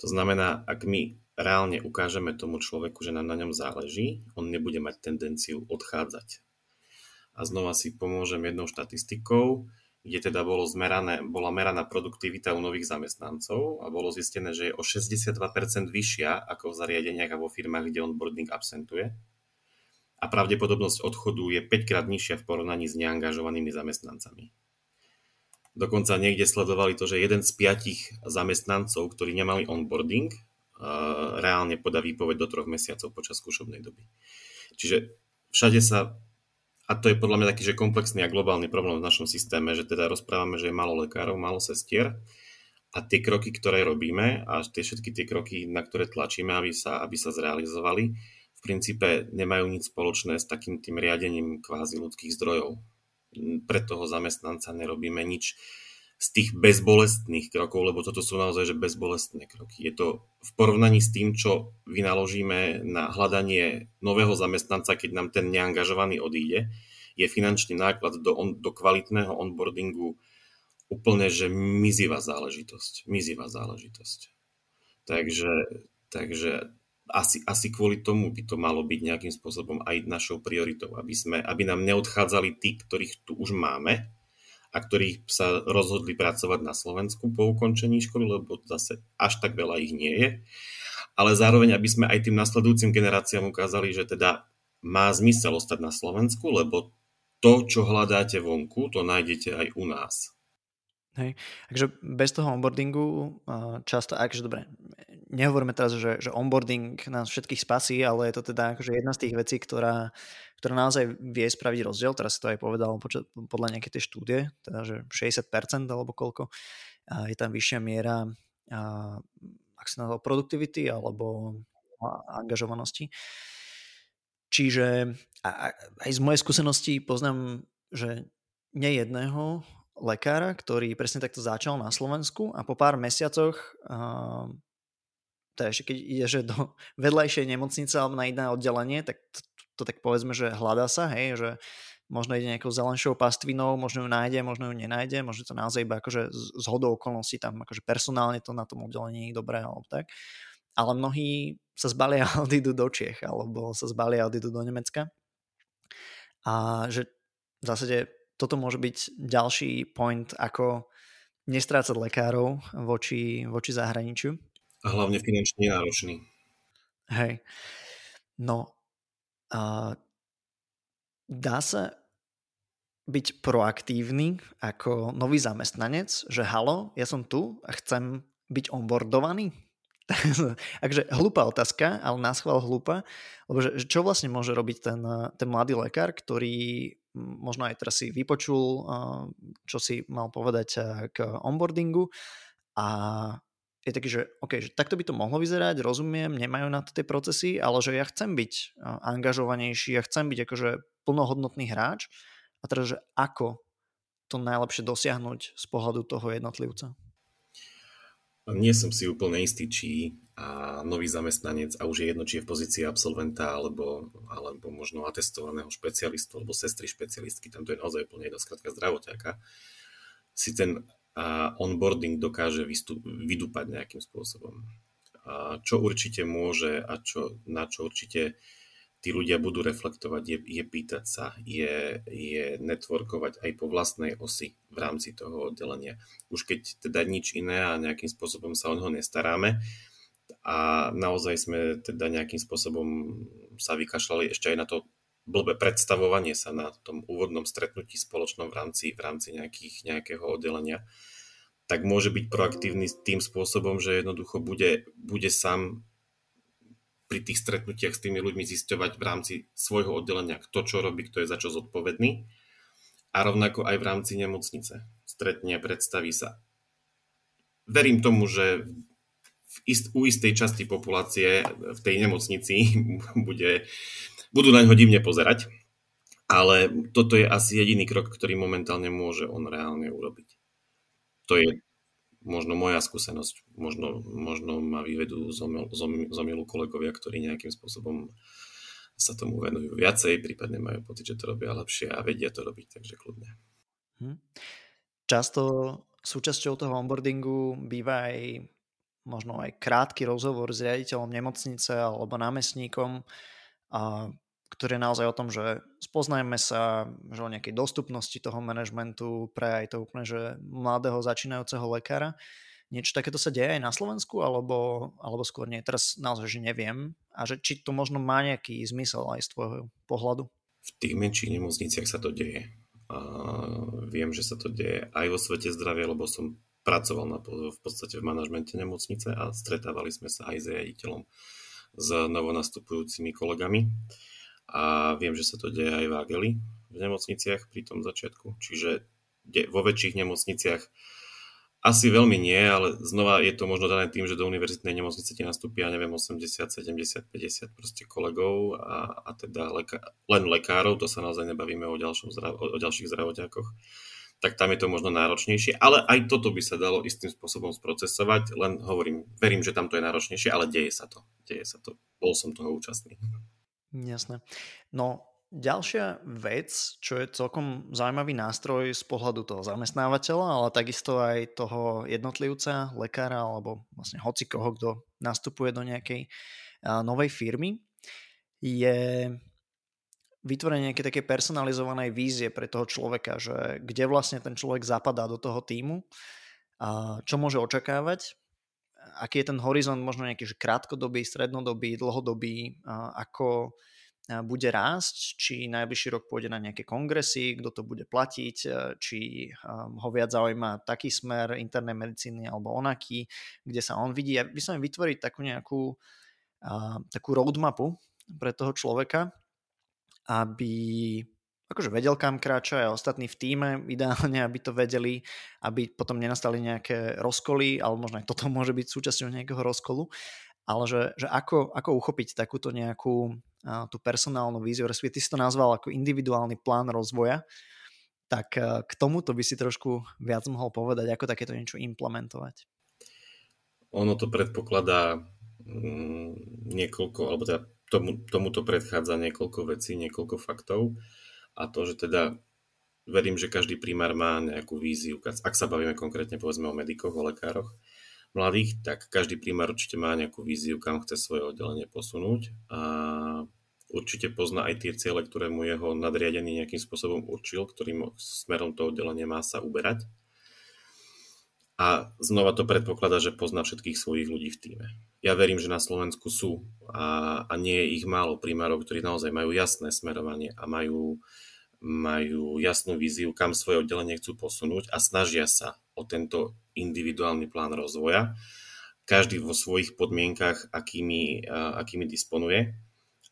To znamená, ak my reálne ukážeme tomu človeku, že nám na ňom záleží, on nebude mať tendenciu odchádzať. A znova si pomôžem jednou štatistikou kde teda bolo zmerané, bola meraná produktivita u nových zamestnancov a bolo zistené, že je o 62% vyššia ako v zariadeniach a vo firmách, kde onboarding absentuje. A pravdepodobnosť odchodu je 5 krát nižšia v porovnaní s neangažovanými zamestnancami. Dokonca niekde sledovali to, že jeden z piatich zamestnancov, ktorí nemali onboarding, reálne podá výpoveď do troch mesiacov počas skúšobnej doby. Čiže všade sa a to je podľa mňa taký, že komplexný a globálny problém v našom systéme, že teda rozprávame, že je málo lekárov, málo sestier a tie kroky, ktoré robíme a tie všetky tie kroky, na ktoré tlačíme, aby sa, aby sa zrealizovali, v princípe nemajú nič spoločné s takým tým riadením kvázi ľudských zdrojov. Pre toho zamestnanca nerobíme nič z tých bezbolestných krokov, lebo toto sú naozaj že bezbolestné kroky. Je to v porovnaní s tým, čo vynaložíme na hľadanie nového zamestnanca, keď nám ten neangažovaný odíde, je finančný náklad do, on, do kvalitného onboardingu úplne, že mizivá záležitosť. Mizivá záležitosť. Takže, takže asi, asi kvôli tomu by to malo byť nejakým spôsobom aj našou prioritou, aby, sme, aby nám neodchádzali tí, ktorých tu už máme, a ktorí sa rozhodli pracovať na Slovensku po ukončení školy, lebo zase až tak veľa ich nie je. Ale zároveň, aby sme aj tým nasledujúcim generáciám ukázali, že teda má zmysel ostať na Slovensku, lebo to, čo hľadáte vonku, to nájdete aj u nás. Hej. Takže bez toho onboardingu často, akže dobre, nehovoríme teraz, že, že onboarding nás všetkých spasí, ale je to teda akože jedna z tých vecí, ktorá, ktorá naozaj vie spraviť rozdiel. Teraz to aj povedal podľa nejakej tej štúdie, teda že 60% alebo koľko je tam vyššia miera ak sa nazval produktivity alebo angažovanosti. Čiže aj z mojej skúsenosti poznám, že nie jedného lekára, ktorý presne takto začal na Slovensku a po pár mesiacoch to ešte keď ide že do vedľajšej nemocnice alebo na iné oddelenie, tak to, to tak povedzme, že hľadá sa, hej, že možno ide nejakou zelenšou pastvinou, možno ju nájde, možno ju nenájde, možno to naozaj iba akože z hodou okolností tam akože personálne to na tom oddelení je dobré alebo tak. Ale mnohí sa zbalia a odídu do Čiech alebo sa zbalia a odídu do Nemecka. A že v zásade toto môže byť ďalší point, ako nestrácať lekárov voči, voči zahraničiu. A hlavne finančne náročný. Hej. No, a dá sa byť proaktívny ako nový zamestnanec, že halo, ja som tu a chcem byť onboardovaný? Takže hlúpa otázka, ale nás chval hlúpa, lebo že, čo vlastne môže robiť ten, ten mladý lekár, ktorý možno aj teraz si vypočul, čo si mal povedať k onboardingu a je taký, že OK, že takto by to mohlo vyzerať, rozumiem, nemajú na to tie procesy, ale že ja chcem byť angažovanejší, ja chcem byť akože plnohodnotný hráč a teraz, že ako to najlepšie dosiahnuť z pohľadu toho jednotlivca? Nie som si úplne istý, či a nový zamestnanec a už je jedno, či je v pozícii absolventa alebo, alebo možno atestovaného špecialistu alebo sestry špecialistky, tam to je naozaj úplne jedno, skratka zdravotiaka, si ten a onboarding dokáže vystup, vydúpať nejakým spôsobom. A čo určite môže a čo, na čo určite tí ľudia budú reflektovať, je, je pýtať sa, je, je networkovať aj po vlastnej osi v rámci toho oddelenia. Už keď teda nič iné a nejakým spôsobom sa o neho nestaráme, a naozaj sme teda nejakým spôsobom sa vykašľali ešte aj na to blbé predstavovanie sa na tom úvodnom stretnutí spoločnom v rámci, v rámci nejakých, nejakého oddelenia, tak môže byť proaktívny tým spôsobom, že jednoducho bude, bude sám pri tých stretnutiach s tými ľuďmi zisťovať v rámci svojho oddelenia, kto čo robí, kto je za čo zodpovedný. A rovnako aj v rámci nemocnice. Stretne, predstaví sa. Verím tomu, že v ist, u istej časti populácie v tej nemocnici bude, budú na ňo divne pozerať, ale toto je asi jediný krok, ktorý momentálne môže on reálne urobiť. To je možno moja skúsenosť, možno, možno ma vyvedú z omilu kolegovia, ktorí nejakým spôsobom sa tomu venujú viacej, prípadne majú pocit, že to robia lepšie a vedia to robiť, takže kľudne. Hm. Často súčasťou toho onboardingu býva aj možno aj krátky rozhovor s riaditeľom nemocnice alebo námestníkom, a, ktorý je naozaj o tom, že spoznajme sa, že o nejakej dostupnosti toho manažmentu pre aj to úplne, že mladého začínajúceho lekára. Niečo takéto sa deje aj na Slovensku, alebo, alebo skôr nie? Teraz naozaj, že neviem. A že či to možno má nejaký zmysel aj z tvojho pohľadu? V tých menších nemocniciach sa to deje. A viem, že sa to deje aj vo svete zdravia, lebo som pracoval na, v podstate v manažmente nemocnice a stretávali sme sa aj s riaditeľom, s novonastupujúcimi kolegami. A viem, že sa to deje aj v Ageli v nemocniciach pri tom začiatku. Čiže vo väčších nemocniciach asi veľmi nie, ale znova je to možno dané tým, že do univerzitnej nemocnice ti nastúpia, neviem, 80, 70, 50 proste kolegov a, a teda leka- len lekárov, to sa naozaj nebavíme o, ďalšom, o, ďalších zdravotiakoch tak tam je to možno náročnejšie, ale aj toto by sa dalo istým spôsobom sprocesovať, len hovorím, verím, že tam to je náročnejšie, ale deje sa to, deje sa to, bol som toho účastný. Jasné. No, ďalšia vec, čo je celkom zaujímavý nástroj z pohľadu toho zamestnávateľa, ale takisto aj toho jednotlivca, lekára alebo vlastne hoci koho, kto nastupuje do nejakej novej firmy, je vytvorenie nejaké také personalizovanej vízie pre toho človeka, že kde vlastne ten človek zapadá do toho týmu, a čo môže očakávať, aký je ten horizont možno nejaký že krátkodobý, strednodobý, dlhodobý, ako bude rásť, či najbližší rok pôjde na nejaké kongresy, kto to bude platiť, či ho viac zaujíma taký smer internej medicíny alebo onaký, kde sa on vidí. Ja by som vytvoriť takú nejakú takú roadmapu pre toho človeka, aby akože vedel, kam kráča a ostatní v týme, ideálne, aby to vedeli, aby potom nenastali nejaké rozkoly, ale možno aj toto môže byť súčasťou nejakého rozkolu, ale že, že ako, ako uchopiť takúto nejakú a, tú personálnu víziu, respektíve ty si to nazval ako individuálny plán rozvoja, tak a, k tomuto by si trošku viac mohol povedať, ako takéto niečo implementovať. Ono to predpokladá mm, niekoľko, alebo teda tomu, tomuto predchádza niekoľko vecí, niekoľko faktov. A to, že teda verím, že každý primár má nejakú víziu, ak sa bavíme konkrétne povedzme o medikoch, o lekároch mladých, tak každý primár určite má nejakú víziu, kam chce svoje oddelenie posunúť. A určite pozná aj tie ciele, ktoré mu jeho nadriadený nejakým spôsobom určil, ktorým smerom to oddelenie má sa uberať. A znova to predpokladá, že pozná všetkých svojich ľudí v týme ja verím, že na Slovensku sú a, a nie je ich málo primárov, ktorí naozaj majú jasné smerovanie a majú, majú jasnú víziu, kam svoje oddelenie chcú posunúť a snažia sa o tento individuálny plán rozvoja. Každý vo svojich podmienkach, akými, akými disponuje.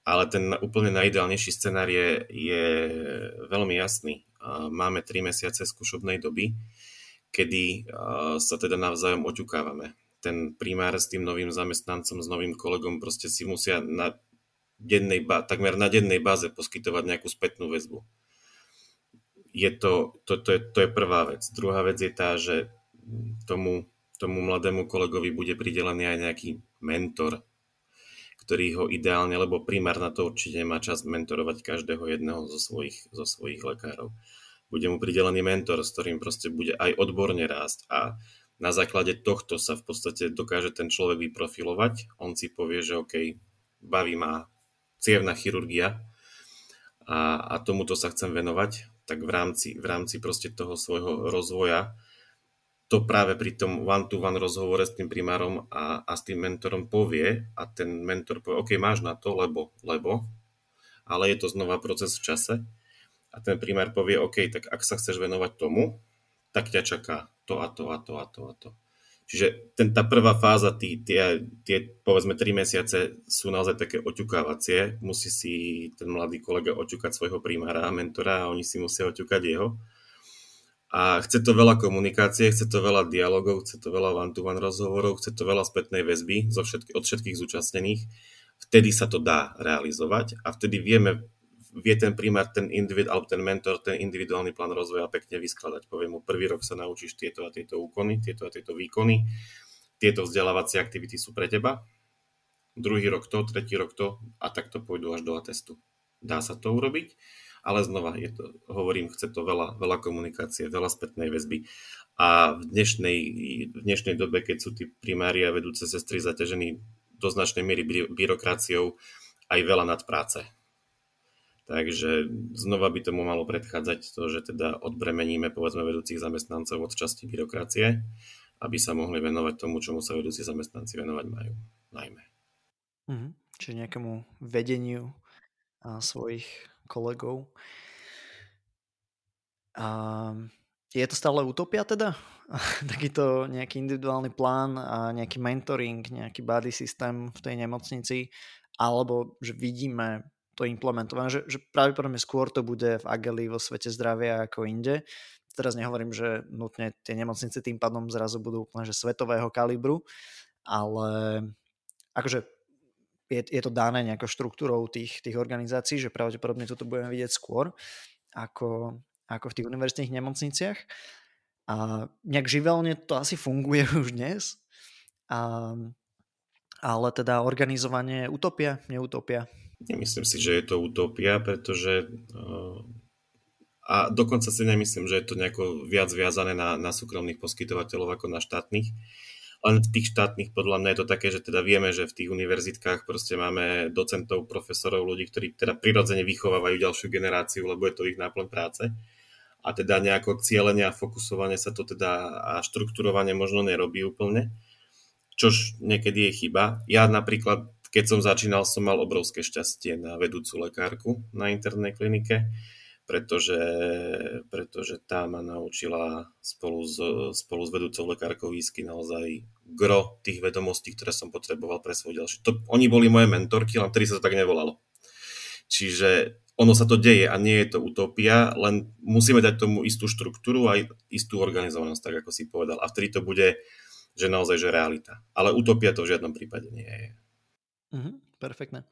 Ale ten úplne najideálnejší scenár je, je veľmi jasný. Máme 3 mesiace skúšobnej doby, kedy sa teda navzájom oťukávame ten primár s tým novým zamestnancom, s novým kolegom proste si musia na dennej, takmer na dennej báze poskytovať nejakú spätnú väzbu. Je to, to, to, je, to je prvá vec. Druhá vec je tá, že tomu, tomu mladému kolegovi bude pridelený aj nejaký mentor, ktorý ho ideálne, lebo primár na to určite má čas mentorovať každého jedného zo svojich, zo svojich lekárov. Bude mu pridelený mentor, s ktorým proste bude aj odborne rásť a na základe tohto sa v podstate dokáže ten človek vyprofilovať. On si povie, že OK, baví ma cievna chirurgia a, a tomuto sa chcem venovať, tak v rámci, v rámci proste toho svojho rozvoja to práve pri tom one-to-one rozhovore s tým primárom a, a s tým mentorom povie a ten mentor povie, OK, máš na to, lebo, lebo, ale je to znova proces v čase a ten primár povie, OK, tak ak sa chceš venovať tomu, tak ťa čaká to a to a to a to a to. Čiže ten, tá prvá fáza, tí, tie, tie povedzme 3 mesiace sú naozaj také oťukávacie. Musí si ten mladý kolega oťukať svojho primára a mentora a oni si musia oťukať jeho. A chce to veľa komunikácie, chce to veľa dialogov, chce to veľa one-to-one rozhovorov, chce to veľa spätnej väzby zo všetky, od všetkých zúčastnených. Vtedy sa to dá realizovať a vtedy vieme, vie ten primár, ten individ, alebo ten mentor, ten individuálny plán rozvoja pekne vyskladať. Poviem mu, prvý rok sa naučíš tieto a tieto úkony, tieto a tieto výkony, tieto vzdelávacie aktivity sú pre teba, druhý rok to, tretí rok to a takto pôjdu až do atestu. Dá sa to urobiť ale znova, je to, hovorím, chce to veľa, veľa komunikácie, veľa spätnej väzby. A v dnešnej, v dnešnej dobe, keď sú tí primári a vedúce sestry zaťažení do značnej miery by, byrokraciou, aj veľa nadpráce. Takže znova by tomu malo predchádzať to, že teda odbremeníme povedzme vedúcich zamestnancov od časti byrokracie, aby sa mohli venovať tomu, čomu sa vedúci zamestnanci venovať majú najmä. Mm-hmm. Čiže nejakému vedeniu a svojich kolegov. A je to stále utopia teda? Takýto nejaký individuálny plán a nejaký mentoring, nejaký body systém v tej nemocnici, alebo že vidíme to implementované, že, že pravdepodobne skôr to bude v Ageli vo svete zdravia ako inde. Teraz nehovorím, že nutne tie nemocnice tým pádom zrazu budú úplne že svetového kalibru, ale akože je, je to dané nejakou štruktúrou tých, tých organizácií, že pravdepodobne toto budeme vidieť skôr ako, ako v tých univerzitných nemocniciach. A nejak živelne to asi funguje už dnes. A, ale teda organizovanie utopia, neutopia. Nemyslím si, že je to utopia, pretože a dokonca si nemyslím, že je to nejako viac viazané na, na súkromných poskytovateľov ako na štátnych. Len v tých štátnych podľa mňa je to také, že teda vieme, že v tých univerzitkách proste máme docentov, profesorov, ľudí, ktorí teda prirodzene vychovávajú ďalšiu generáciu, lebo je to ich náplň práce. A teda nejako cieľenie a fokusovanie sa to teda a štruktúrovanie možno nerobí úplne, čož niekedy je chyba. Ja napríklad, keď som začínal, som mal obrovské šťastie na vedúcu lekárku na internej klinike, pretože, pretože tá ma naučila spolu s, spolu s vedúcou lekárkou výsky naozaj gro tých vedomostí, ktoré som potreboval pre svoj ďalší. To, oni boli moje mentorky, len vtedy sa to tak nevolalo. Čiže ono sa to deje a nie je to utopia, len musíme dať tomu istú štruktúru a istú organizovanosť, tak ako si povedal. A vtedy to bude, že naozaj, že realita. Ale utopia to v žiadnom prípade nie je. Mm-hmm, perfektné.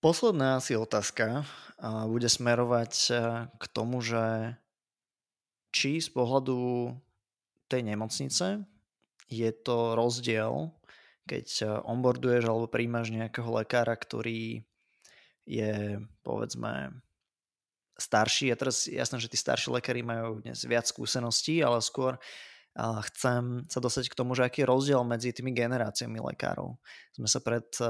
Posledná asi otázka bude smerovať e, k tomu, že či z pohľadu tej nemocnice je to rozdiel, keď e, onboarduješ alebo príjmaš nejakého lekára, ktorý je povedzme starší. A teraz jasné, že tí starší lekári majú dnes viac skúseností, ale skôr chcem sa dostať k tomu, že aký je rozdiel medzi tými generáciami lekárov. Sme sa pred e,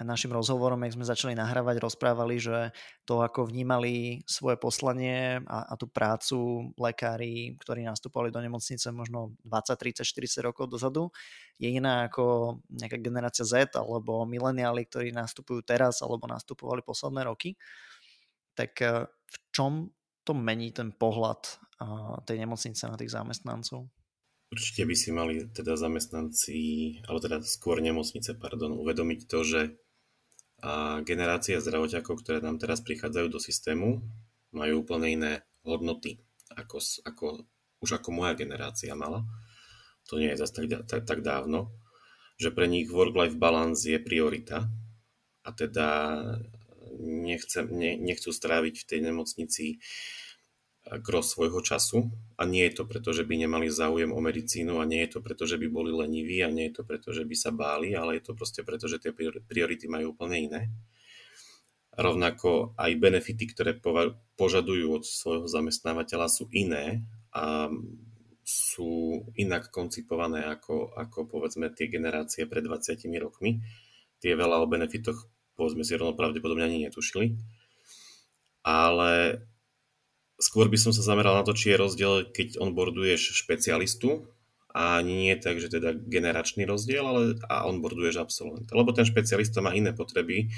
našim rozhovorom, jak sme začali nahrávať, rozprávali, že to, ako vnímali svoje poslanie a, a tú prácu lekári, ktorí nastupovali do nemocnice možno 20, 30, 40 rokov dozadu, je iná ako nejaká generácia Z alebo mileniáli, ktorí nastupujú teraz alebo nastupovali posledné roky. Tak eh, v čom to mení ten pohľad tej nemocnice na tých zamestnancov? Určite by si mali teda zamestnanci, alebo teda skôr nemocnice, pardon, uvedomiť to, že generácia zdravotiakov, ktoré nám teraz prichádzajú do systému, majú úplne iné hodnoty, ako, ako, už ako moja generácia mala. To nie je zase tak, tak, tak dávno. Že pre nich work-life balance je priorita a teda nechce, ne, nechcú stráviť v tej nemocnici gro svojho času a nie je to preto, že by nemali záujem o medicínu a nie je to preto, že by boli leniví a nie je to preto, že by sa báli, ale je to proste preto, že tie priority majú úplne iné. Rovnako aj benefity, ktoré požadujú od svojho zamestnávateľa sú iné a sú inak koncipované ako, ako povedzme tie generácie pred 20 rokmi. Tie veľa o benefitoch povedzme si rovno pravdepodobne ani netušili. Ale skôr by som sa zameral na to, či je rozdiel, keď onboarduješ špecialistu a nie tak, že teda generačný rozdiel, ale a onboarduješ absolventa. Lebo ten špecialista má iné potreby,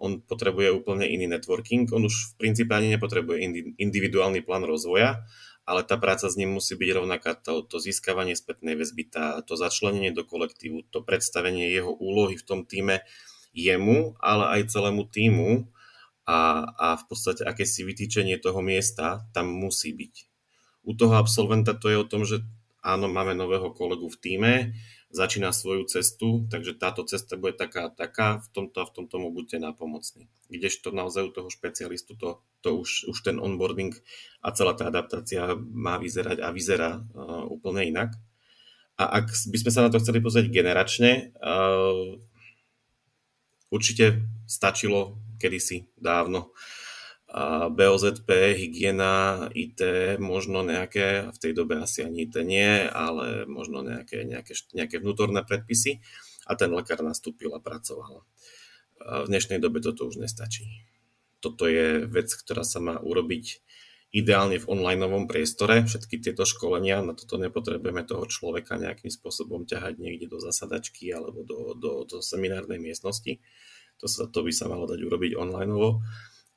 on potrebuje úplne iný networking, on už v princípe ani nepotrebuje individuálny plán rozvoja, ale tá práca s ním musí byť rovnaká. To, to získavanie spätnej väzby, tá, to začlenenie do kolektívu, to predstavenie jeho úlohy v tom týme jemu, ale aj celému týmu a, a v podstate akési vytýčenie toho miesta tam musí byť. U toho absolventa to je o tom, že áno, máme nového kolegu v týme, začína svoju cestu, takže táto cesta bude taká taká, v tomto a v tomto mu buďte nápomocní. Kdežto naozaj u toho špecialistu to, to už, už ten onboarding a celá tá adaptácia má vyzerať a vyzerá uh, úplne inak. A ak by sme sa na to chceli pozrieť generačne, uh, určite stačilo kedysi dávno. A BOZP, hygiena, IT, možno nejaké, v tej dobe asi ani IT nie, ale možno nejaké, nejaké, nejaké vnútorné predpisy a ten lekár nastúpil a pracoval. A v dnešnej dobe toto už nestačí. Toto je vec, ktorá sa má urobiť ideálne v onlineovom priestore. Všetky tieto školenia, na toto nepotrebujeme toho človeka nejakým spôsobom ťahať niekde do zasadačky alebo do, do, do seminárnej miestnosti to, sa, to by sa malo dať urobiť online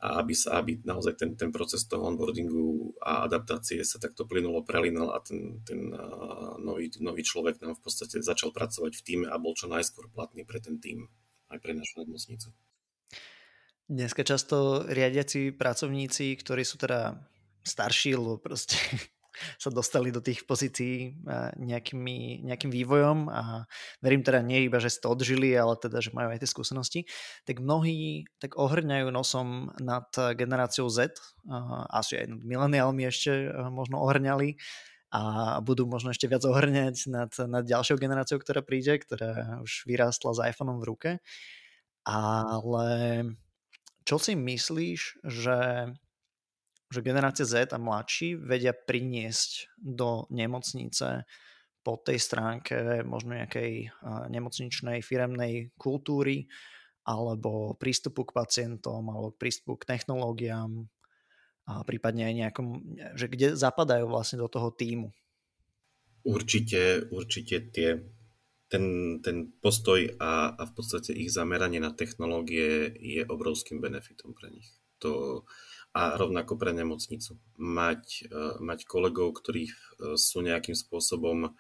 a aby, sa, aby naozaj ten, ten proces toho onboardingu a adaptácie sa takto plynulo prelinal a ten, ten nový, nový človek nám v podstate začal pracovať v týme a bol čo najskôr platný pre ten tým, aj pre našu nemocnicu. Dneska často riadiaci pracovníci, ktorí sú teda starší, lebo proste sa dostali do tých pozícií nejakými, nejakým vývojom. A verím teda nie iba, že ste odžili, ale teda, že majú aj tie skúsenosti, tak mnohí tak ohrňajú nosom nad generáciou Z, asi aj nad mileniálmi ešte možno ohrňali. A budú možno ešte viac ohrňať nad, nad ďalšou generáciou, ktorá príde, ktorá už vyrástla s iPhoneom v ruke. Ale čo si myslíš, že že generácia Z a mladší vedia priniesť do nemocnice po tej stránke možno nejakej nemocničnej firemnej kultúry alebo prístupu k pacientom alebo prístupu k technológiám a prípadne aj nejakom, že kde zapadajú vlastne do toho týmu. Určite, určite tie, ten, ten postoj a, a v podstate ich zameranie na technológie je obrovským benefitom pre nich. To, a rovnako pre nemocnicu. Mať, e, mať kolegov, ktorí e, sú nejakým spôsobom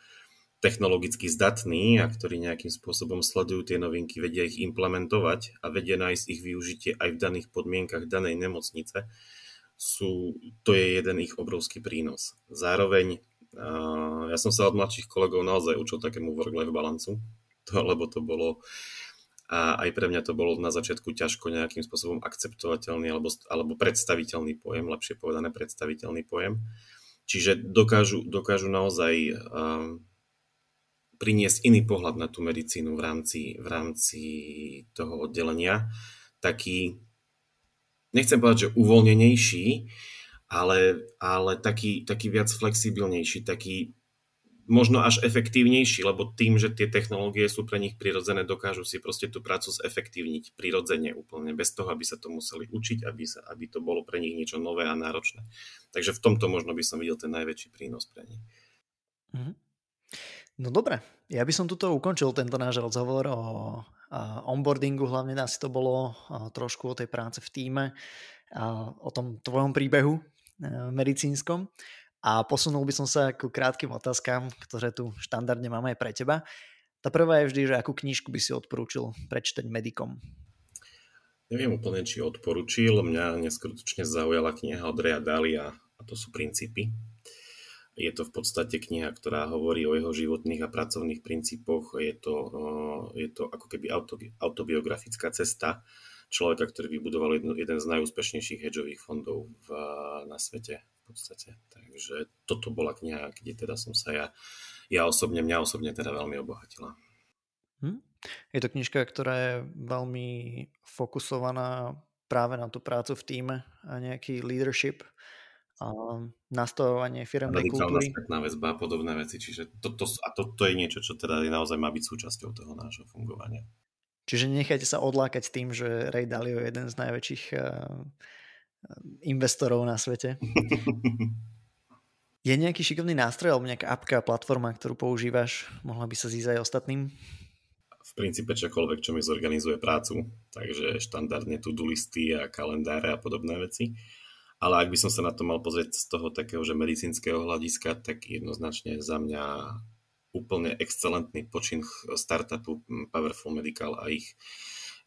technologicky zdatní a ktorí nejakým spôsobom sledujú tie novinky, vedia ich implementovať a vedia nájsť ich využitie aj v daných podmienkach danej nemocnice, sú, to je jeden ich obrovský prínos. Zároveň e, ja som sa od mladších kolegov naozaj učil takému work-life balancu, to, lebo to bolo a aj pre mňa to bolo na začiatku ťažko nejakým spôsobom akceptovateľný alebo, alebo predstaviteľný pojem, lepšie povedané predstaviteľný pojem. Čiže dokážu, dokážu naozaj um, priniesť iný pohľad na tú medicínu v rámci, v rámci toho oddelenia. Taký, nechcem povedať, že uvoľnenejší, ale, ale taký, taký viac flexibilnejší, taký možno až efektívnejší, lebo tým, že tie technológie sú pre nich prirodzené, dokážu si proste tú prácu zefektívniť prirodzene úplne, bez toho, aby sa to museli učiť, aby, sa, aby to bolo pre nich niečo nové a náročné. Takže v tomto možno by som videl ten najväčší prínos pre nich. Mm-hmm. No dobre, ja by som tuto ukončil tento náš rozhovor o onboardingu, hlavne asi to bolo trošku o tej práce v týme, o tom tvojom príbehu medicínskom. A posunul by som sa ku krátkým otázkam, ktoré tu štandardne máme aj pre teba. Tá prvá je vždy, že akú knižku by si odporúčil prečítať medikom? Neviem úplne, či odporúčil. Mňa neskutočne zaujala kniha od Rea Dalia a to sú princípy. Je to v podstate kniha, ktorá hovorí o jeho životných a pracovných princípoch. Je to, je to ako keby autobiografická cesta človeka, ktorý vybudoval jeden z najúspešnejších hedžových fondov v, na svete podstate. Takže toto bola kniha, kde teda som sa ja, ja osobne, mňa osobne teda veľmi obohatila. Hm? Je to knižka, ktorá je veľmi fokusovaná práve na tú prácu v týme a nejaký leadership a nastavovanie firmnej kultúry. spätná väzba a podobné veci. Čiže to, to, a to, to je niečo, čo teda naozaj má byť súčasťou toho nášho fungovania. Čiže nechajte sa odlákať tým, že Ray Dalio je jeden z najväčších uh, investorov na svete. je nejaký šikovný nástroj alebo nejaká apka, platforma, ktorú používaš? Mohla by sa zísť aj ostatným? V princípe čokoľvek, čo mi zorganizuje prácu. Takže štandardne to-do listy a kalendáre a podobné veci. Ale ak by som sa na to mal pozrieť z toho takého, že medicínskeho hľadiska, tak jednoznačne za mňa úplne excelentný počin startupu Powerful Medical a ich,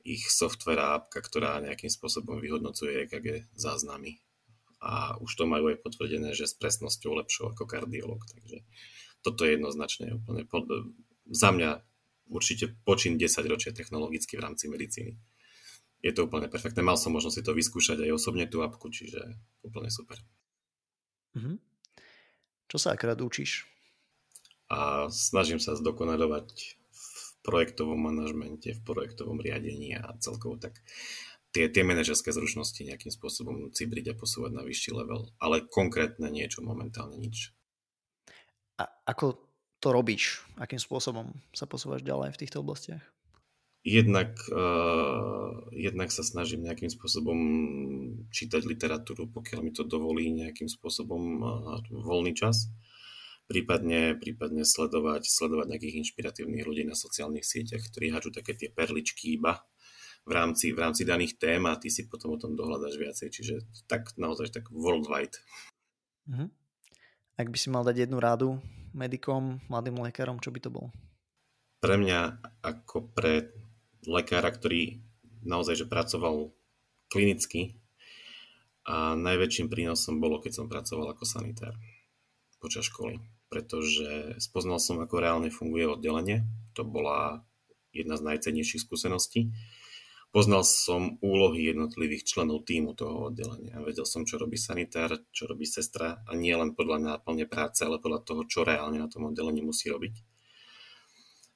ich software appka, ktorá nejakým spôsobom vyhodnocuje EKG záznamy. A už to majú aj potvrdené, že s presnosťou lepšou ako kardiolog. Takže toto je jednoznačne úplne pod, za mňa určite počin 10 ročia technologicky v rámci medicíny. Je to úplne perfektné. Mal som možnosť si to vyskúšať aj osobne tú apku, čiže úplne super. Mm-hmm. Čo sa akrát učíš? a snažím sa zdokonalovať projektovom manažmente, v projektovom riadení a celkovo tak tie, tie manažerské zručnosti nejakým spôsobom cibriť a posúvať na vyšší level. Ale konkrétne niečo, momentálne nič. A ako to robíš? Akým spôsobom sa posúvaš ďalej v týchto oblastiach? Jednak, uh, jednak sa snažím nejakým spôsobom čítať literatúru, pokiaľ mi to dovolí nejakým spôsobom uh, voľný čas prípadne, prípadne sledovať, sledovať nejakých inšpiratívnych ľudí na sociálnych sieťach, ktorí háču také tie perličky iba v rámci, v rámci daných tém a ty si potom o tom dohľadaš viacej. Čiže tak naozaj tak worldwide. Mm-hmm. Ak by si mal dať jednu rádu medikom, mladým lekárom, čo by to bolo? Pre mňa ako pre lekára, ktorý naozaj že pracoval klinicky a najväčším prínosom bolo, keď som pracoval ako sanitár počas školy pretože spoznal som, ako reálne funguje oddelenie. To bola jedna z najcennejších skúseností. Poznal som úlohy jednotlivých členov týmu toho oddelenia. Vedel som, čo robí sanitár, čo robí sestra a nie len podľa náplne práce, ale podľa toho, čo reálne na tom oddelení musí robiť.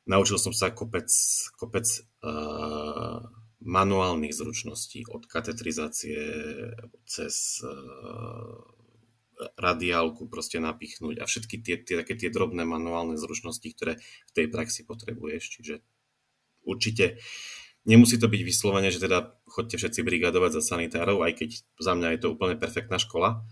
Naučil som sa kopec, kopec uh, manuálnych zručností od katetrizácie cez uh, radiálku proste napichnúť a všetky tie, tie, také tie drobné manuálne zručnosti, ktoré v tej praxi potrebuješ. Čiže určite nemusí to byť vyslovene, že teda chodte všetci brigadovať za sanitárov, aj keď za mňa je to úplne perfektná škola,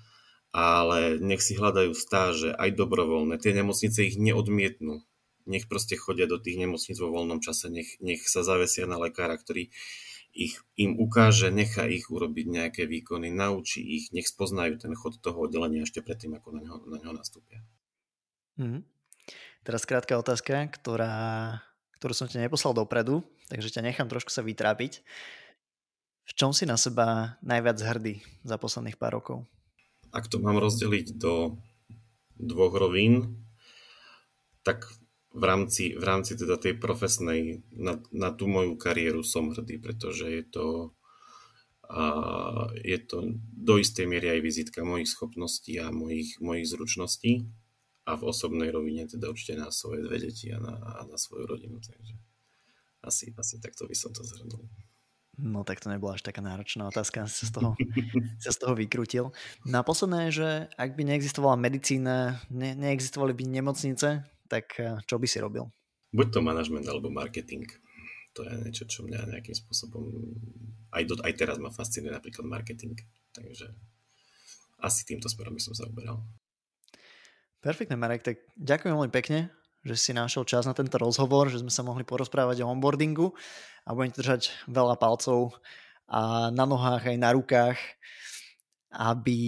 ale nech si hľadajú stáže aj dobrovoľné. Tie nemocnice ich neodmietnú. Nech proste chodia do tých nemocnic vo voľnom čase, nech, nech sa zavesia na lekára, ktorý ich, im ukáže, nechá ich urobiť nejaké výkony, naučí ich, nech spoznajú ten chod toho oddelenia ešte predtým, ako na ňo, na ňo nastúpia. Mm. Teraz krátka otázka, ktorá, ktorú som ti neposlal dopredu, takže ťa nechám trošku sa vytrápiť. V čom si na seba najviac hrdý za posledných pár rokov? Ak to mám rozdeliť do dvoch rovín, tak v rámci, v rámci teda tej profesnej, na, na tú moju kariéru som hrdý, pretože je to, a je to do istej miery aj vizitka mojich schopností a mojich, mojich zručností a v osobnej rovine teda určite na svoje dve deti a na, a na svoju rodinu. Takže asi, asi takto by som to zhrnul. No tak to nebola až taká náročná otázka, sa z toho, sa z toho vykrutil. No posledné že ak by neexistovala medicína, ne, neexistovali by nemocnice, tak eh, čo by si robil? Buď to manažment alebo marketing. To je niečo, čo mňa nejakým spôsobom aj, do, aj teraz ma fascinuje napríklad marketing. Takže asi týmto smerom by som sa uberal. Perfektne, Marek, tak ďakujem veľmi pekne, že si našiel čas na tento rozhovor, že sme sa mohli porozprávať o onboardingu a budem držať veľa palcov a na nohách aj na rukách aby,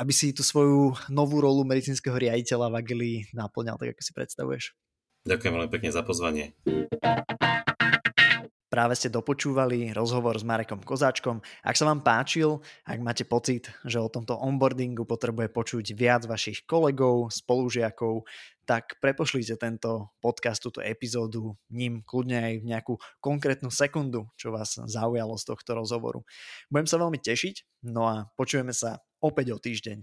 aby si tú svoju novú rolu medicínskeho riaditeľa v Agili naplňal tak, ako si predstavuješ. Ďakujem veľmi pekne za pozvanie. Práve ste dopočúvali rozhovor s Marekom Kozáčkom. Ak sa vám páčil, ak máte pocit, že o tomto onboardingu potrebuje počuť viac vašich kolegov, spolužiakov, tak prepošlite tento podcast, túto epizódu ním kľudne aj v nejakú konkrétnu sekundu, čo vás zaujalo z tohto rozhovoru. Budem sa veľmi tešiť, no a počujeme sa opäť o týždeň.